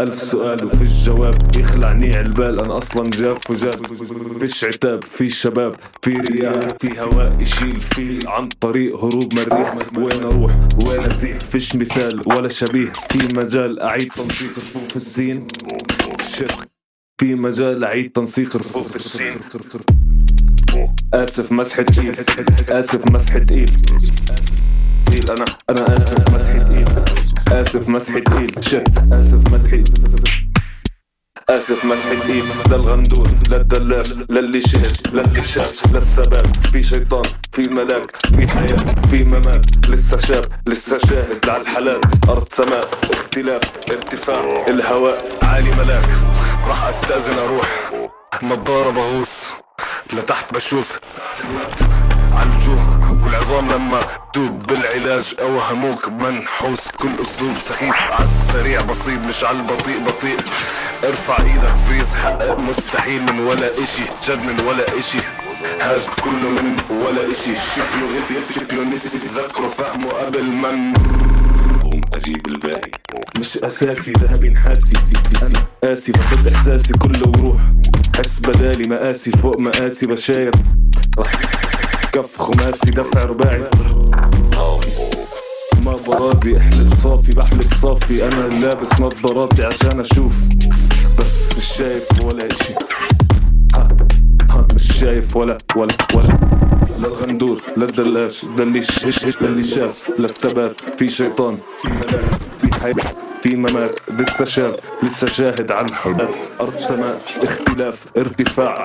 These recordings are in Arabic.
ألف سؤال وفي الجواب يخلعني عالبال أنا أصلا جاف وجاب. فيش عتاب في شباب في رياح في هواء يشيل في عن طريق هروب مريخ وين أروح؟ وين أسيح؟ فيش مثال ولا شبيه. في مجال أعيد تنسيق رفوف السين في مجال أعيد تنسيق رفوف السين آسف مسحة تقيل. آسف مسحة تقيل. تقيل أنا أنا آسف مسحة تقيل. آسف مسحة تقيل شت آسف مسحة آسف مسحة تقيل للغندور للدلاش للي شهد للي شاف للثبات في شيطان في ملاك في حياة في ممات. لسه شاب لسه شاهد. على الحلال أرض سماء. اختلاف ارتفاع. الهواء عالي ملاك. راح أستأذن أروح. نضارة بغوص. لتحت بشوف. على الوجوه والعظام لما تدوب بالعلاج اوهموك منحوس كل أسلوب سخيف. عالسريع بسيط مش على البطيء بطيء. ارفع إيدك فريز. حقق مستحيل من ولا إشي. جد من ولا إشي. هاد كله من ولا إشي. شكله غثي شكله نسي. ذكره فهمه قبل ما قوم أجيب الباقي. مش أساسي ذهبي نحاسي. أنا قاسي فقد إحساسي كله وروح. حس بدالي مقاسي فوق مقاسي بشاير. راح. كف خماسي دفع رباعي ما برازي احلف صافي بحلف صافي. أنا لابس نظاراتي عشان أشوف. بس مش شايف ولا إشي. ها ها مش شايف ولا ولا ولا. للغندور للدلاش للي شش للي شاف. للثبات في شيطان في حياة في ممات. لسه شاب لسه شاهد عن حرات أرض سماء اختلاف ارتفاع.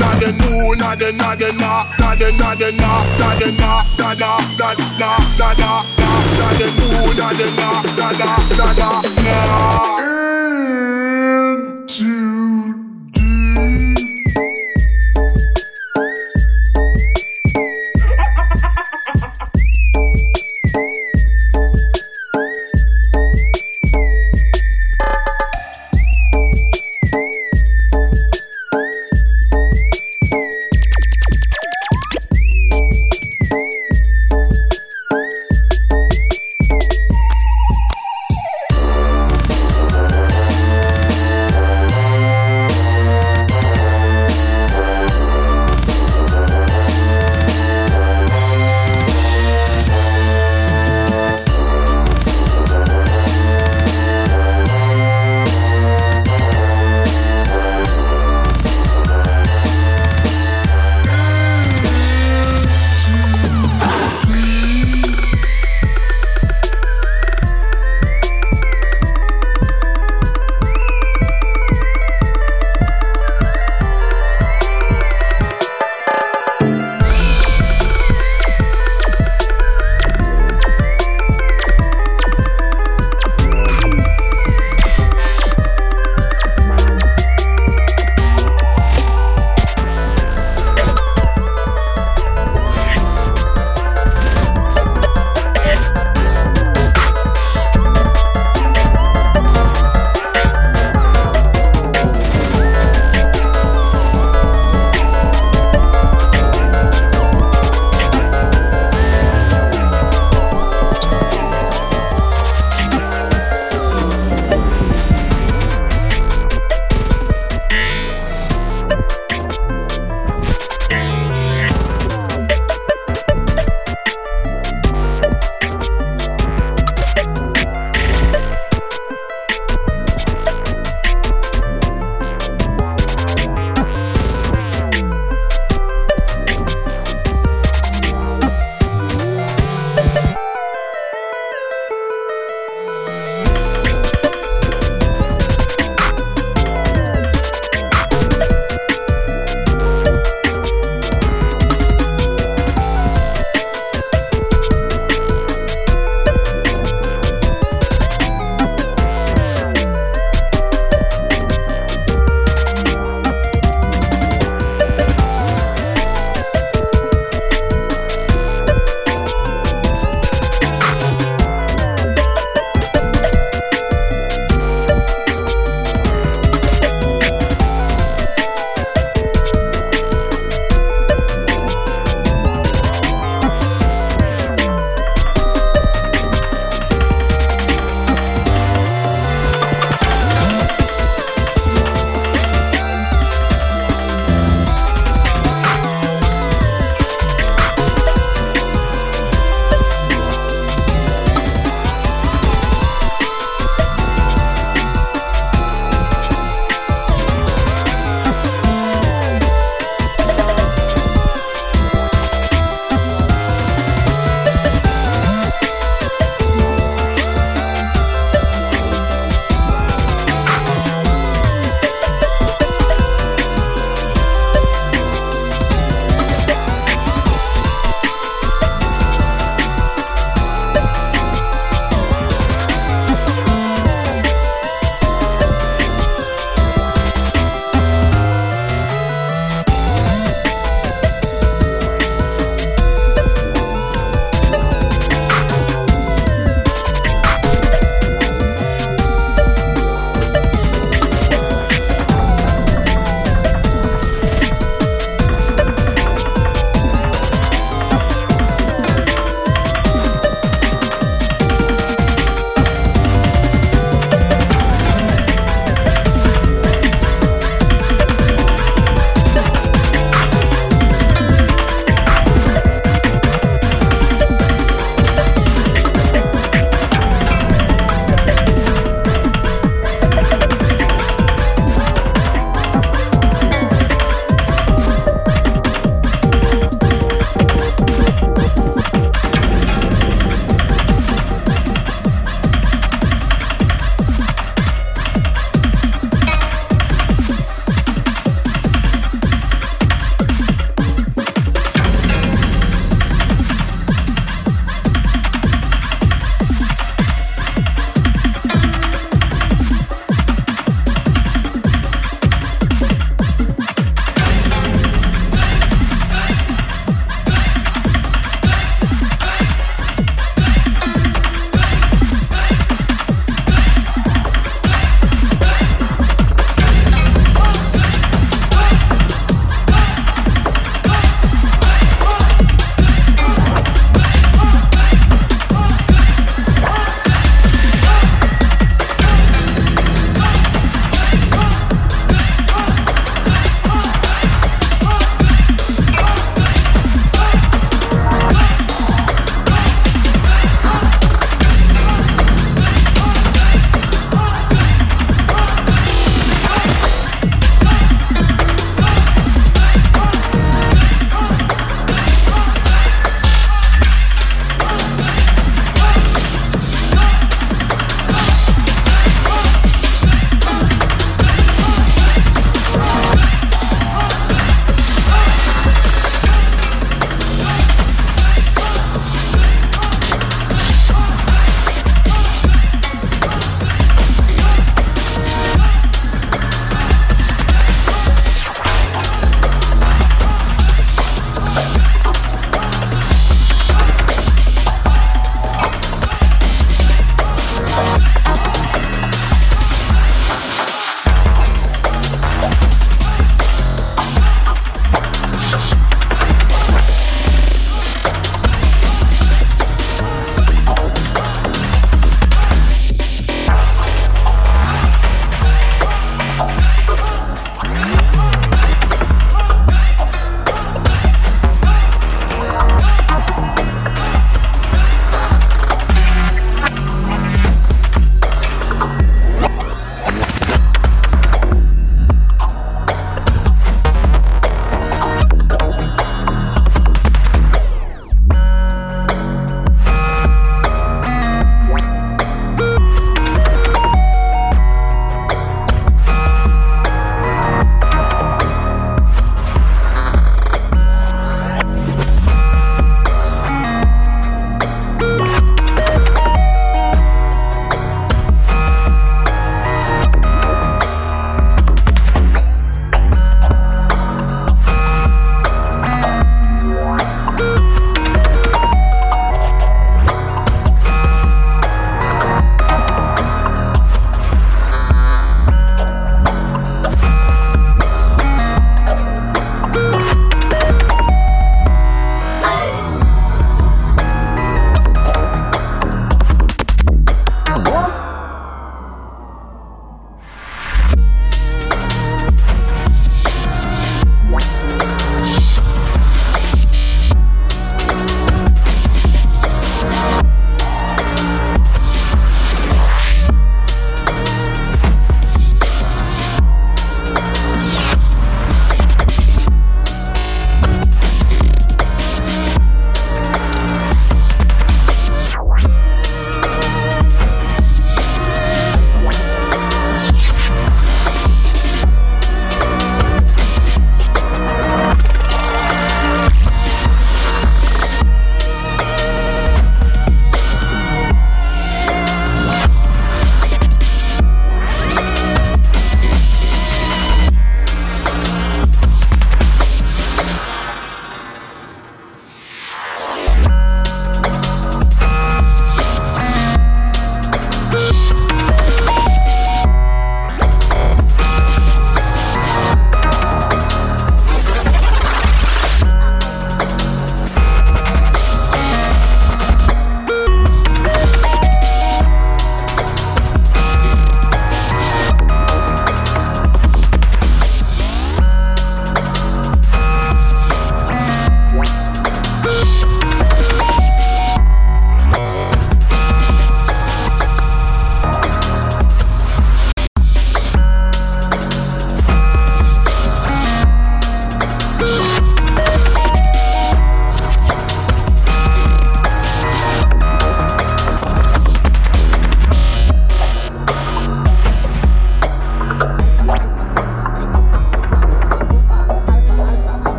da da no, na da na da na, da da na da na, da da na da da da da da da da da no, da da na da da da da na.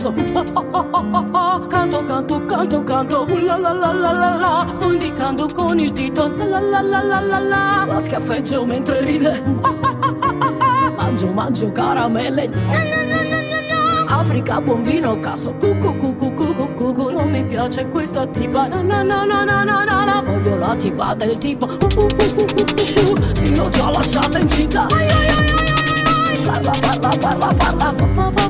Crede pazzo Canto, canto, canto, canto. La la la la la la. Sto indicando con il dito. La la la la la la la. La schiaffeggio mentre ride. Mangio, mangio caramelle. Africa, buon vino, cazzo Cucu, cucu, cucu, cucu Non mi piace questa tipa. Na na na na na na na na Voglio la tipa del tipo. Uh, uh, uh, uh, uh, uh. Sì, l'ho già lasciata in città ai, ai, ai, ai, ai. Parla, parla, parla, parla Pa, pa,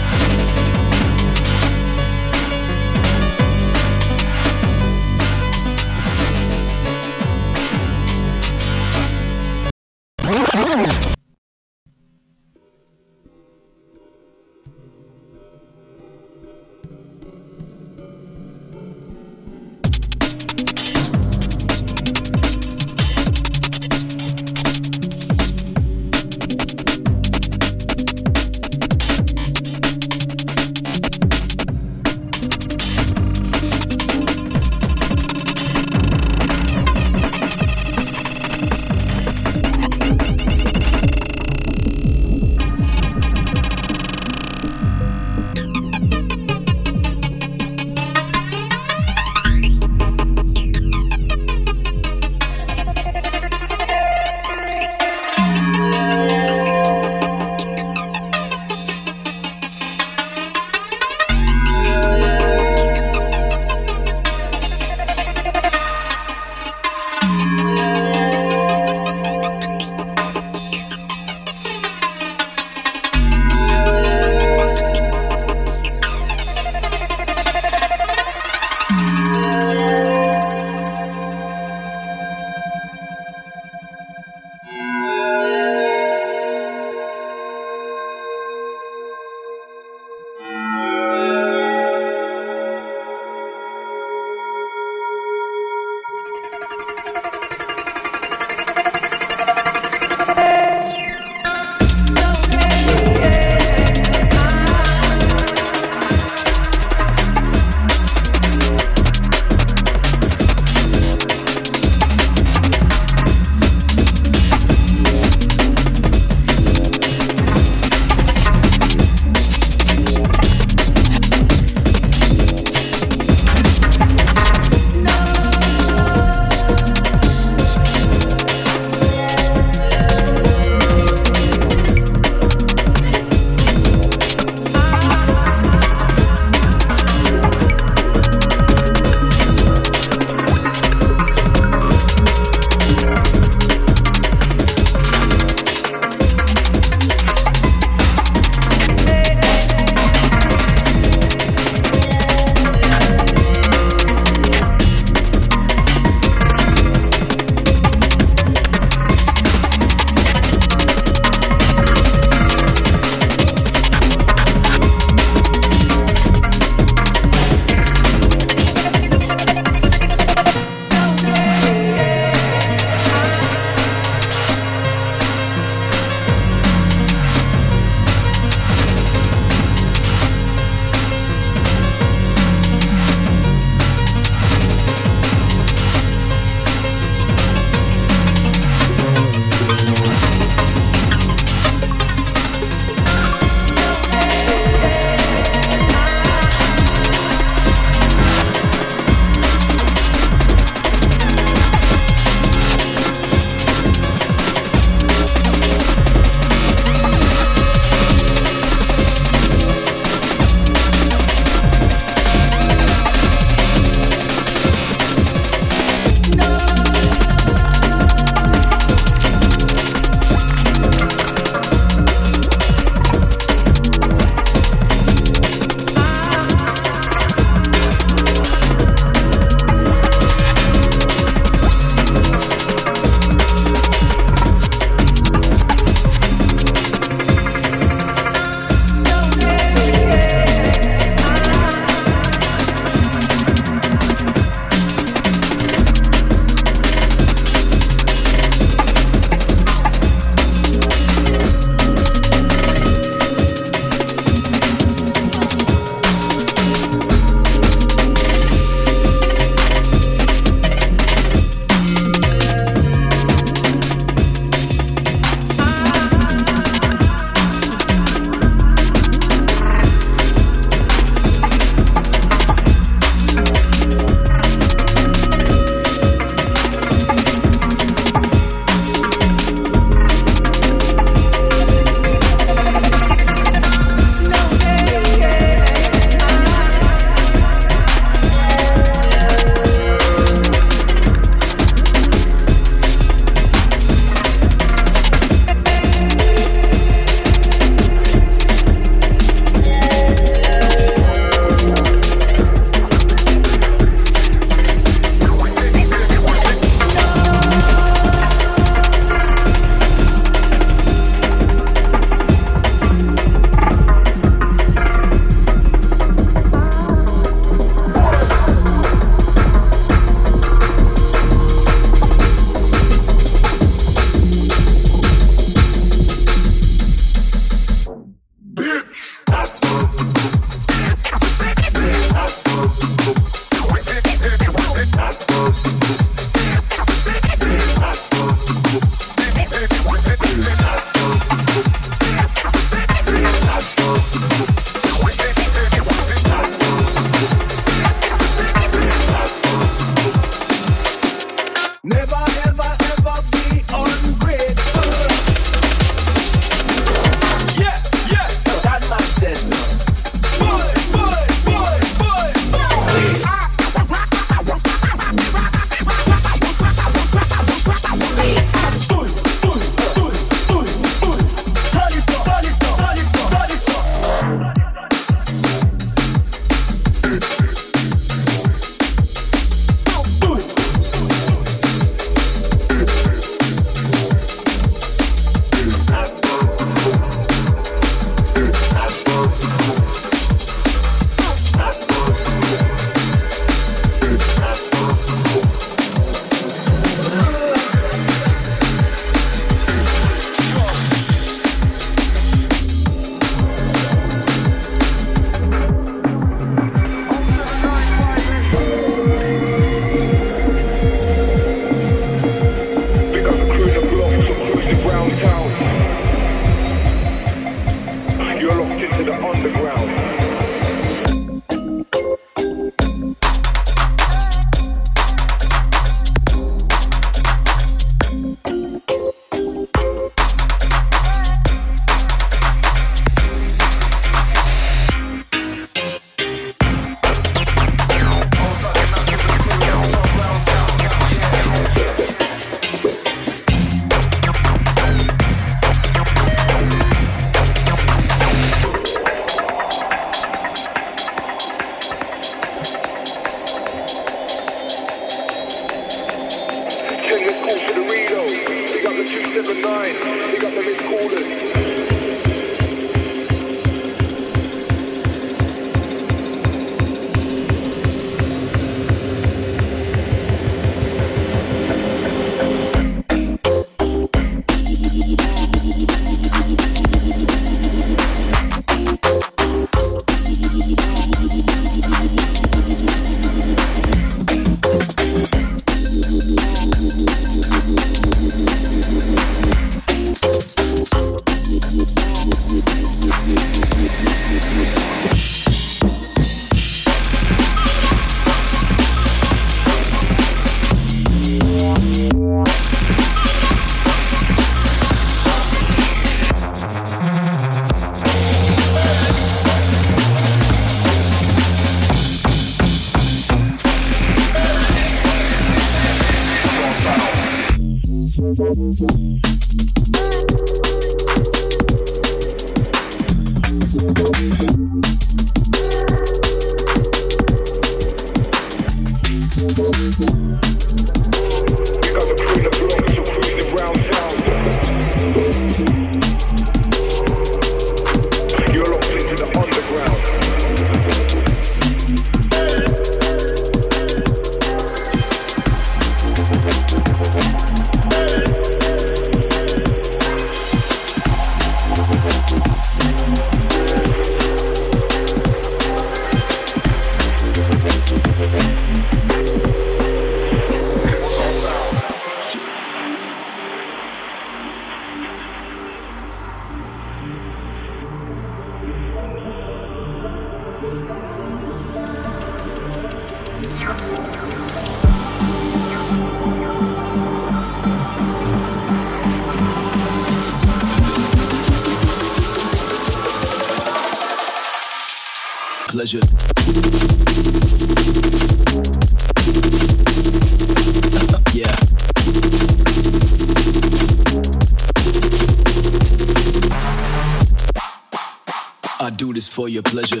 your pleasure.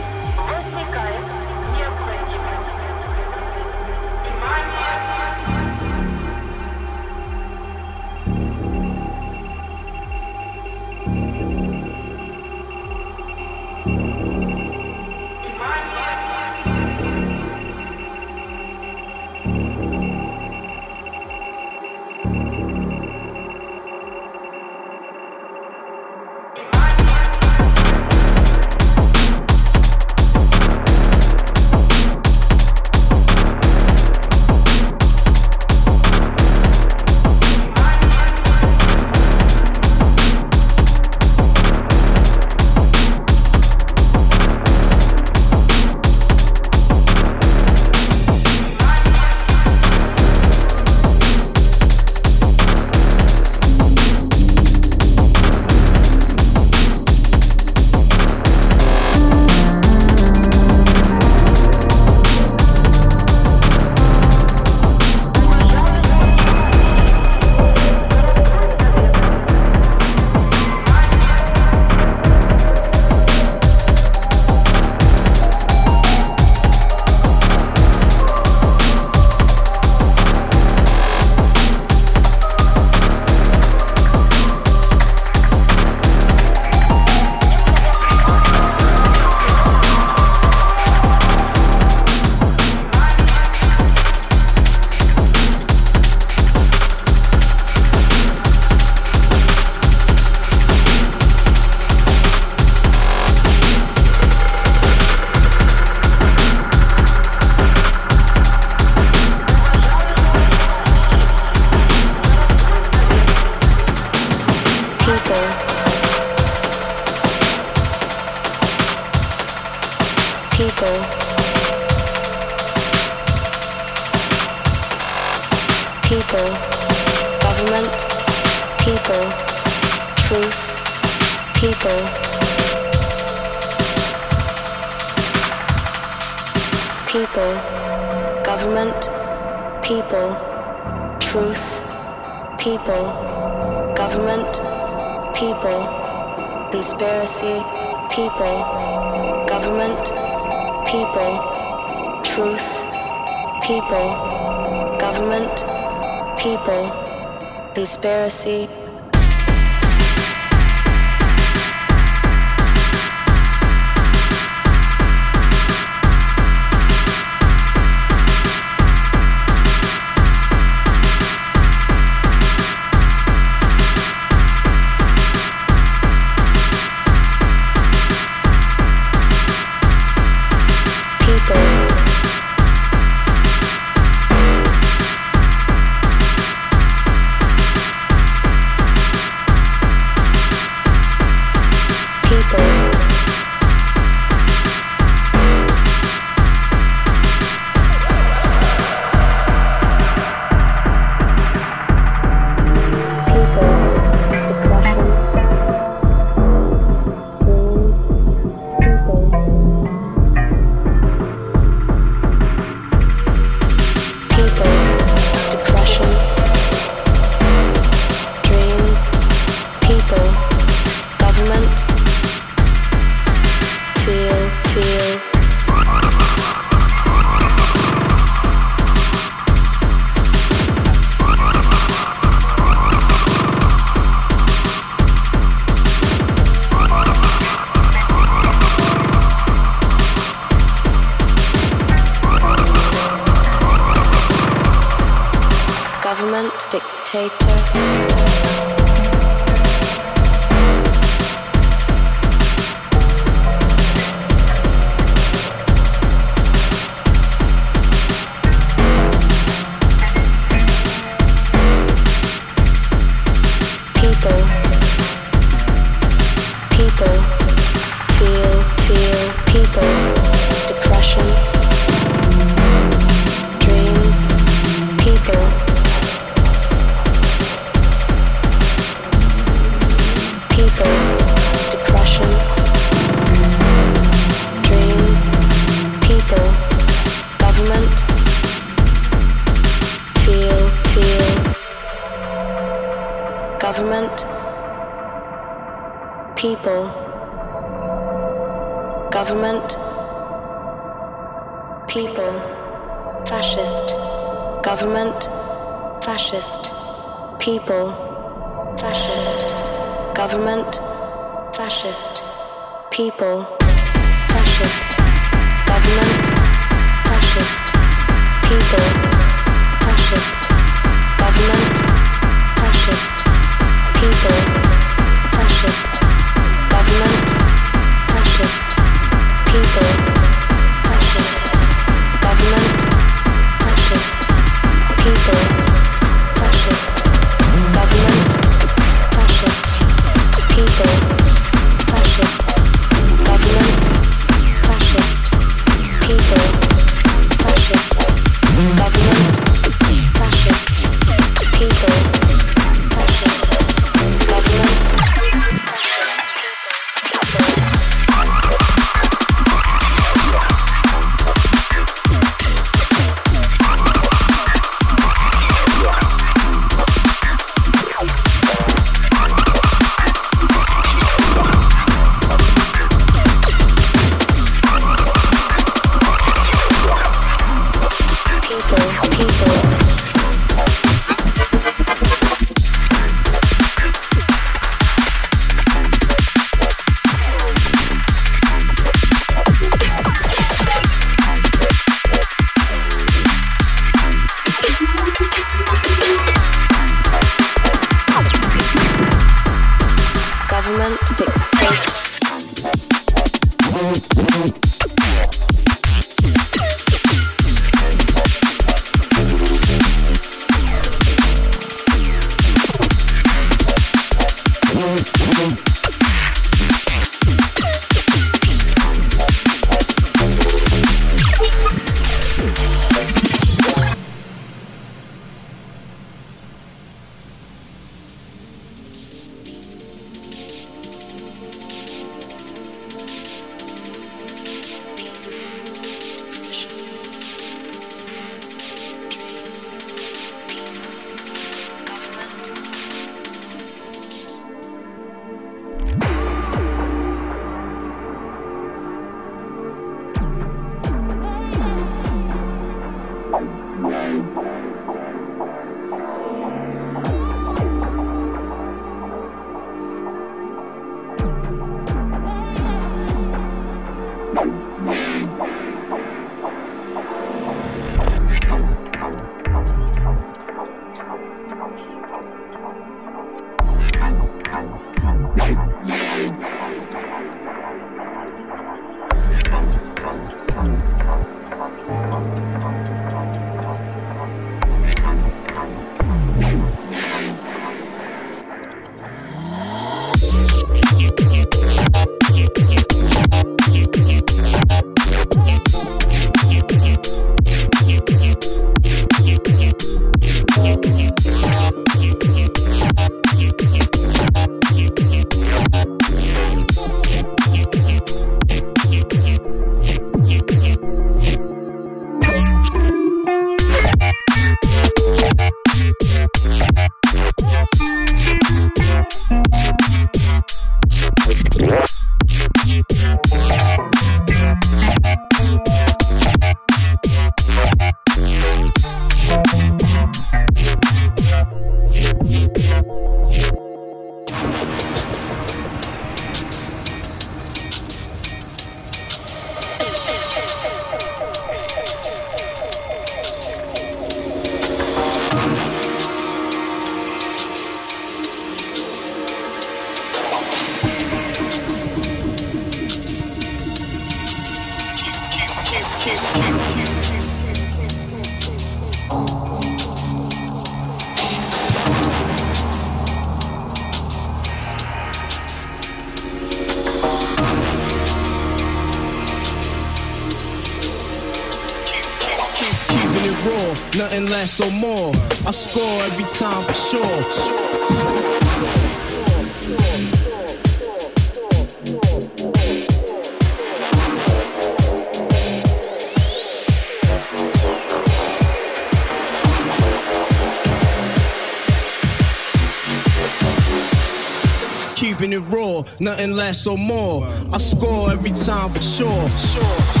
nothing less or more. I score every time for sure. Sure.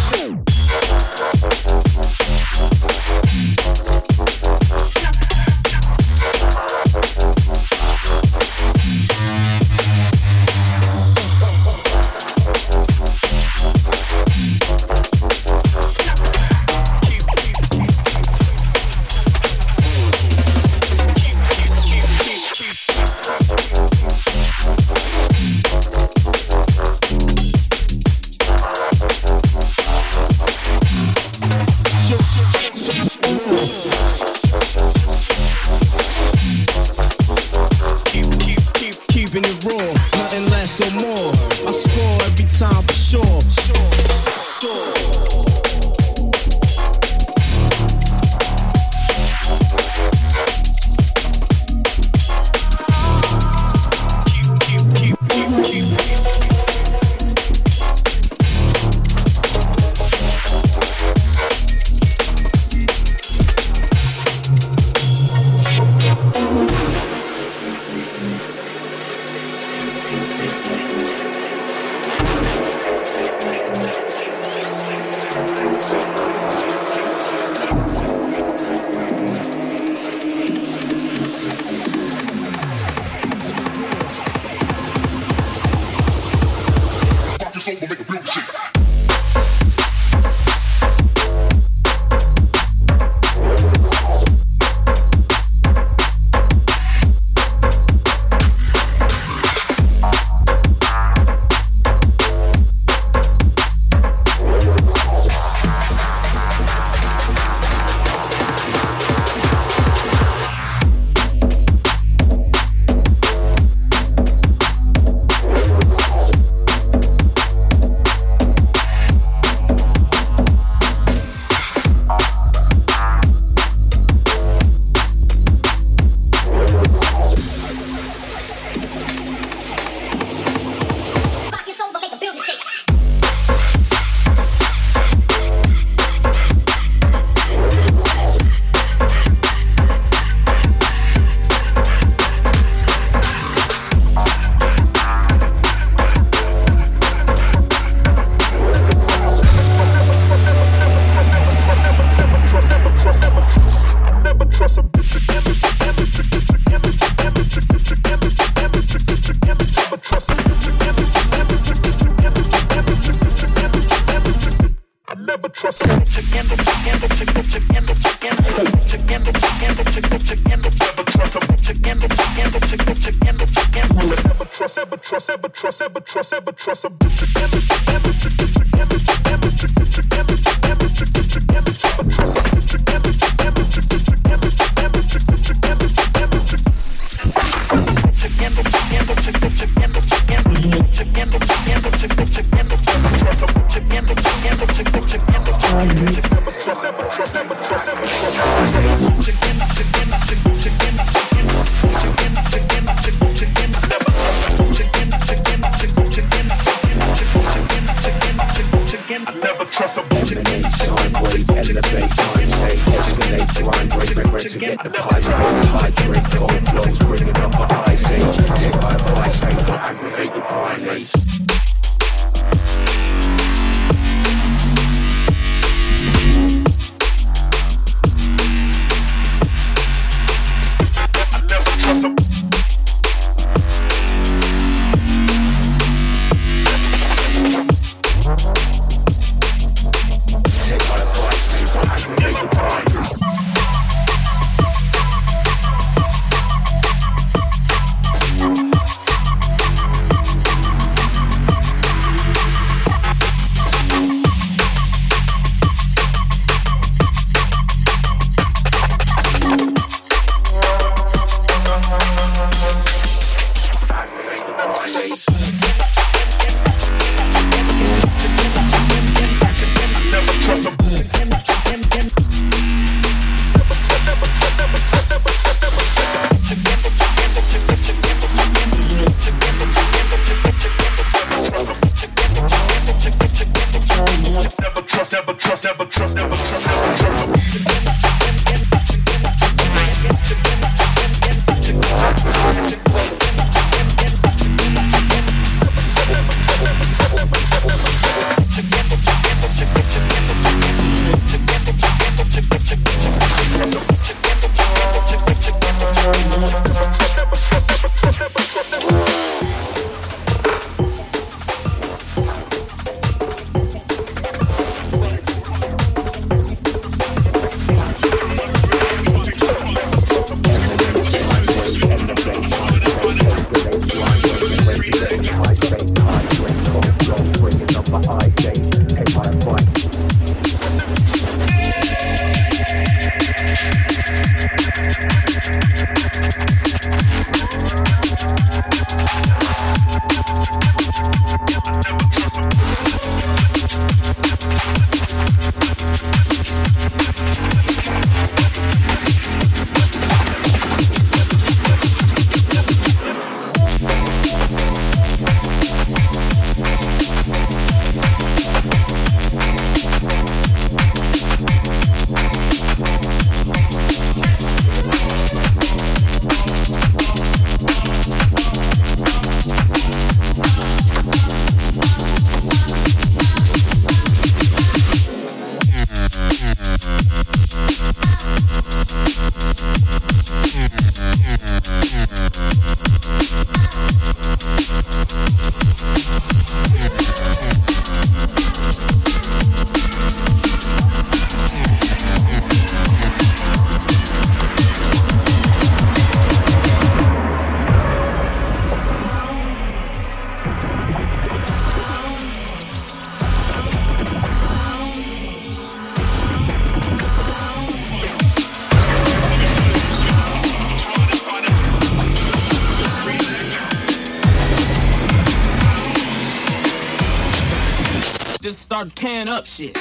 just start tearing up shit.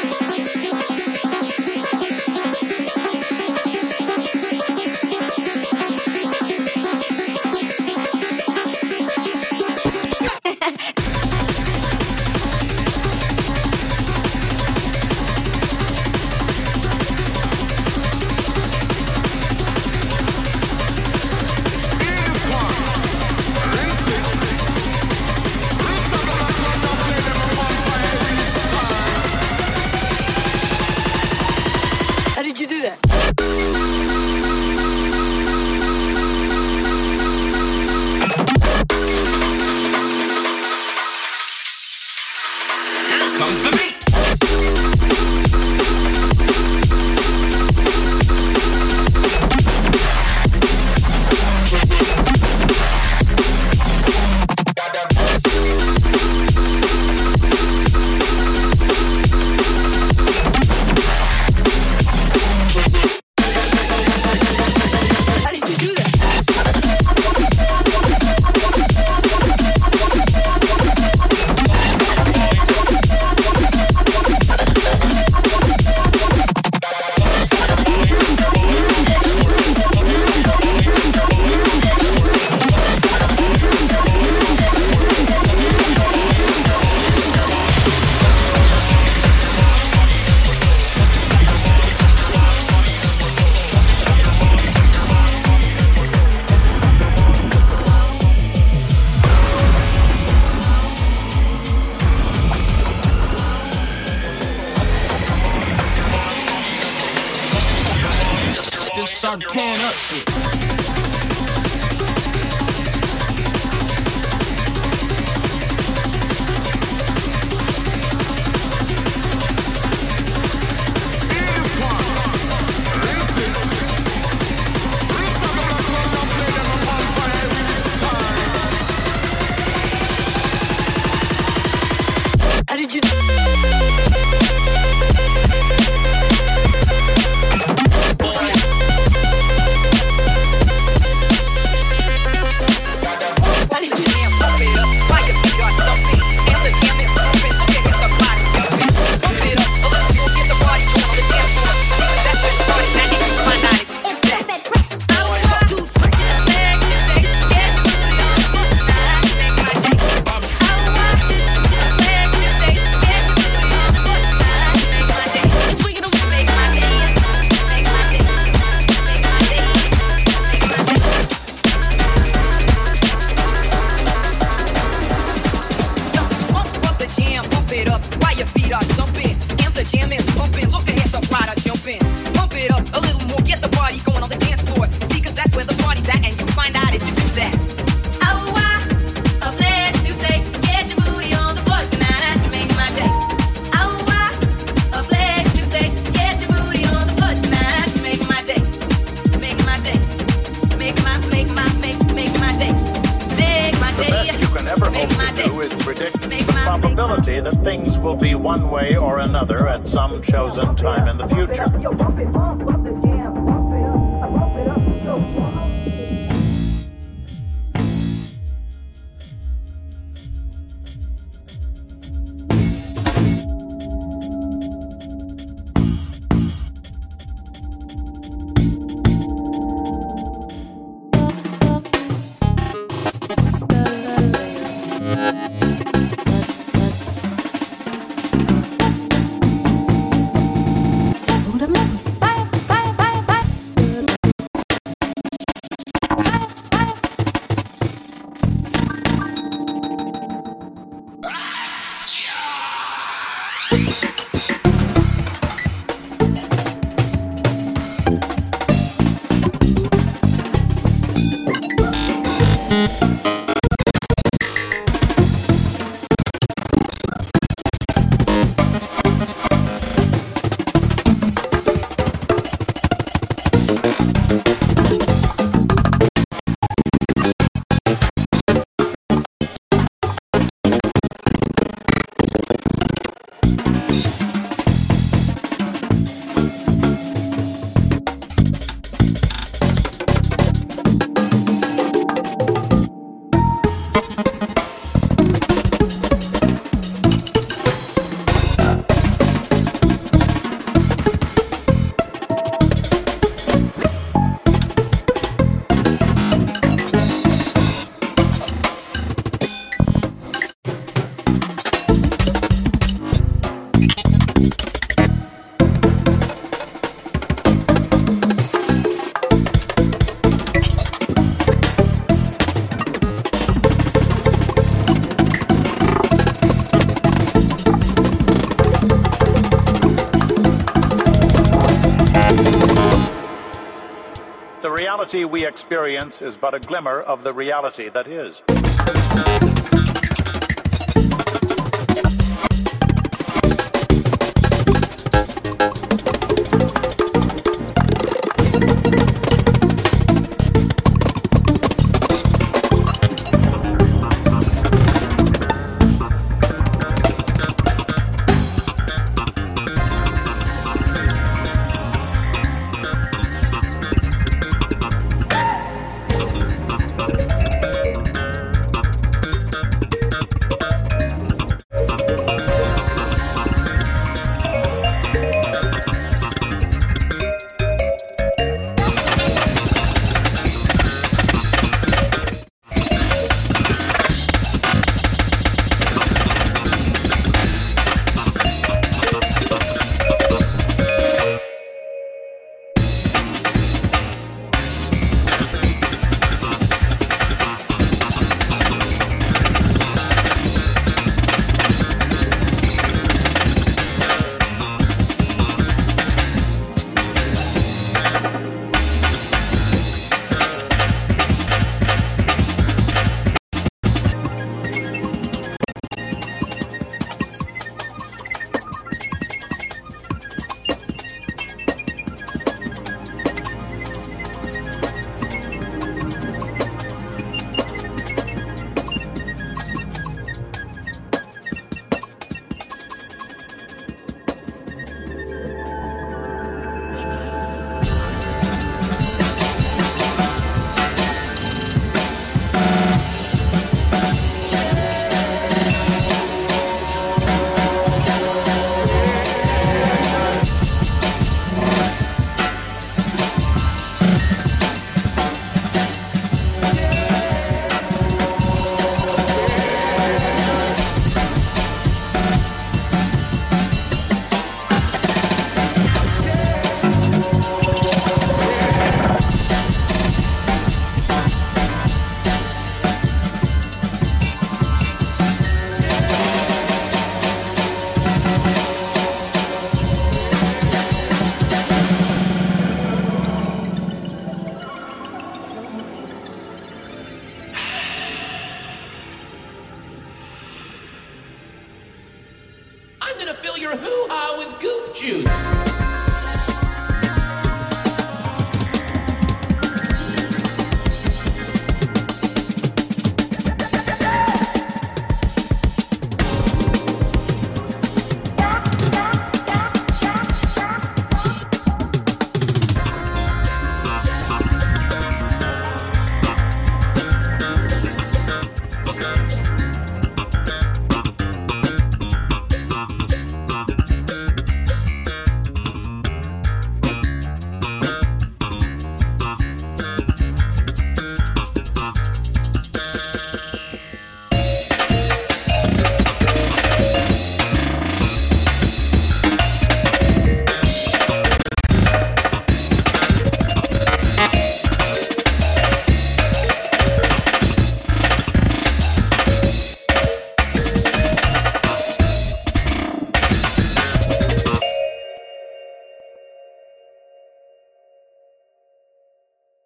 Experience is but a glimmer of the reality that is.